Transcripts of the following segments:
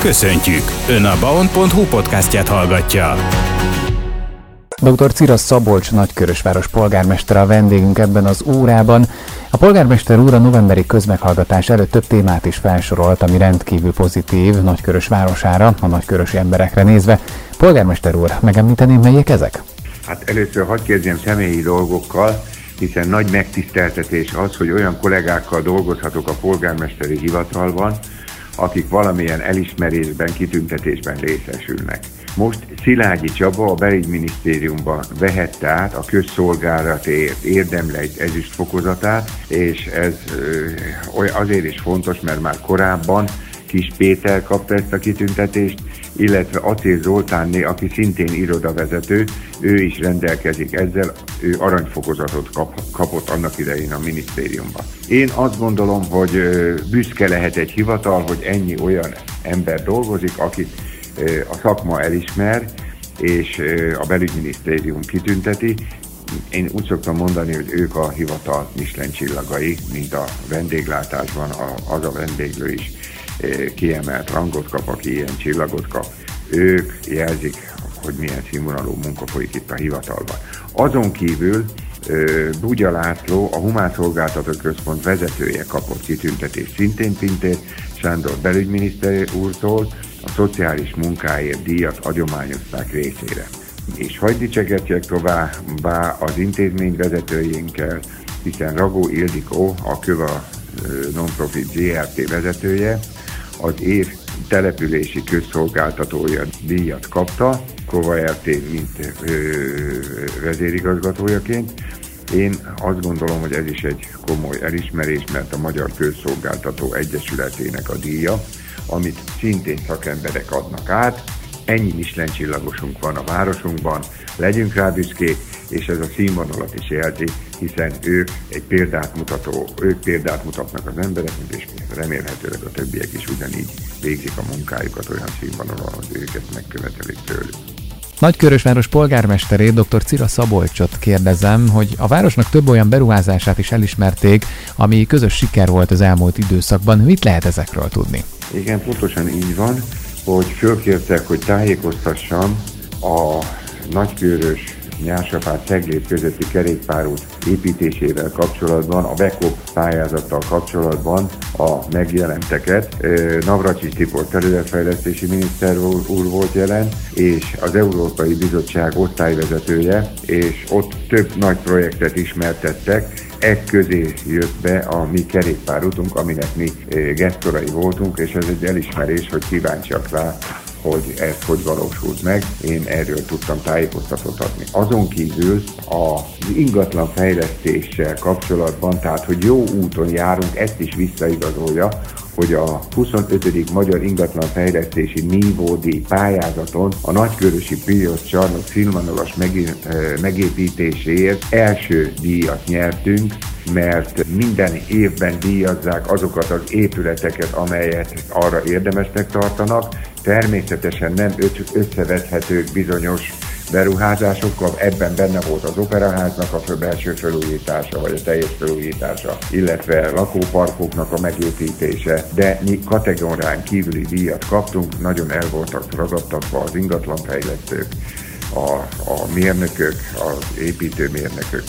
Köszöntjük! Ön a baon.hu podcastját hallgatja. Dr. Cira Szabolcs nagykörösváros polgármester a vendégünk ebben az órában. A polgármester úr a novemberi közmeghallgatás előtt több témát is felsorolt, ami rendkívül pozitív Nagykörös városára, a nagykörösi emberekre nézve. Polgármester úr, megemlíteném, melyek ezek? Hát először hadd kezdjem személyi dolgokkal, hiszen nagy megtiszteltetés az, hogy olyan kollégákkal dolgozhatok a polgármesteri hivatalban, akik valamilyen elismerésben, kitüntetésben részesülnek. Most Szilágyi Csaba a belügyminisztériumban vehette át a közszolgálatért érdemle egy ezüst fokozatát, és ez azért is fontos, mert már korábban Kis Péter kapta ezt a kitüntetést, illetve Acél Zoltánné, aki szintén irodavezető, ő is rendelkezik ezzel, ő aranyfokozatot kap, kapott annak idején a minisztériumban. Én azt gondolom, hogy büszke lehet egy hivatal, hogy ennyi olyan ember dolgozik, akit a szakma elismer, és a belügyminisztérium kitünteti. Én úgy szoktam mondani, hogy ők a hivatal Michelin csillagai, mint a vendéglátásban az a vendéglő is kiemelt rangot kap, aki ilyen csillagot kap. Ők jelzik, hogy milyen színvonalú munka folyik itt a hivatalban. Azon kívül Bugya László, a Humán Szolgáltató Központ vezetője kapott kitüntetést szintén Pintér Sándor belügyminiszter úrtól, a szociális munkáért díjat adományozták részére. És hagyd dicsegetjek továbbá az intézmény vezetőjénkkel, hiszen Ragó Ildikó, a Köva Nonprofit GRT vezetője, az év települési közszolgáltatója díjat kapta, Kova RT, mint ö, vezérigazgatójaként. Én azt gondolom, hogy ez is egy komoly elismerés, mert a Magyar Közszolgáltató Egyesületének a díja, amit szintén szakemberek adnak át. Ennyi Michelin csillagosunk van a városunkban, legyünk rá büszkék, és ez a színvonalat is jelzi, hiszen ők egy példát mutató, ők példát mutatnak az embereknek, és remélhetőleg a többiek is ugyanígy végzik a munkájukat olyan színvonalon, hogy őket megkövetelik tőlük. Nagykörösváros polgármesterét, dr. Cira Szabolcsot kérdezem, hogy a városnak több olyan beruházását is elismerték, ami közös siker volt az elmúlt időszakban. Mit lehet ezekről tudni? Igen, pontosan így van, hogy fölkértek, hogy tájékoztassam a nagykörös Nyársapát Ceglét közötti kerékpárút építésével kapcsolatban, a BECOP pályázattal kapcsolatban a megjelenteket. Navracsis Tibor területfejlesztési miniszter úr volt jelen, és az Európai Bizottság osztályvezetője, és ott több nagy projektet ismertettek, Egy közé jött be a mi kerékpárutunk, aminek mi gesztorai voltunk, és ez egy elismerés, hogy kíváncsiak rá, hogy ez hogy valósult meg. Én erről tudtam tájékoztatót adni. Azon kívül az ingatlan fejlesztéssel kapcsolatban, tehát hogy jó úton járunk, ezt is visszaigazolja, hogy a 25. Magyar Ingatlan Fejlesztési Nívódi pályázaton a nagykörösi piros csarnok színvonalas megépítéséért első díjat nyertünk, mert minden évben díjazzák azokat az épületeket, amelyet arra érdemesnek tartanak. Természetesen nem összevethetők bizonyos beruházásokkal, ebben benne volt az operaháznak a belső felújítása, vagy a teljes felújítása, illetve lakóparkoknak a megépítése, de mi kategórián kívüli díjat kaptunk, nagyon el voltak ragadtatva az ingatlanfejlesztők, a, a mérnökök, az építőmérnökök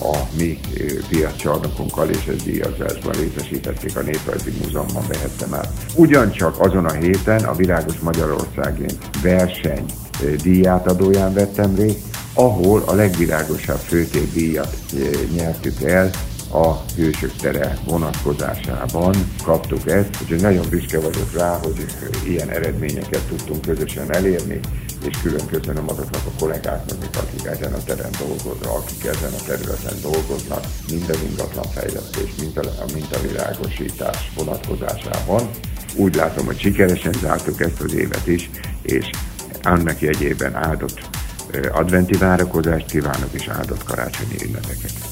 a mi piaccsarnokunkkal és ez díjazásban részesítették a Néprajzi Múzeumban vehettem át. Ugyancsak azon a héten a Világos Magyarországén verseny díjátadóján vettem részt, ahol a legvilágosabb főtét díjat nyertük el, a Hősök tere vonatkozásában kaptuk ezt, úgyhogy nagyon büszke vagyok rá, hogy ilyen eredményeket tudtunk közösen elérni, és külön köszönöm azoknak a kollégáknak, akik ezen a teren dolgoznak, akik ezen a területen dolgoznak, mind az ingatlan fejlesztés, mind a, mind a világosítás vonatkozásában. Úgy látom, hogy sikeresen zártuk ezt az évet is, és annak jegyében áldott adventi várakozást kívánok, és áldott karácsonyi ünnepeket.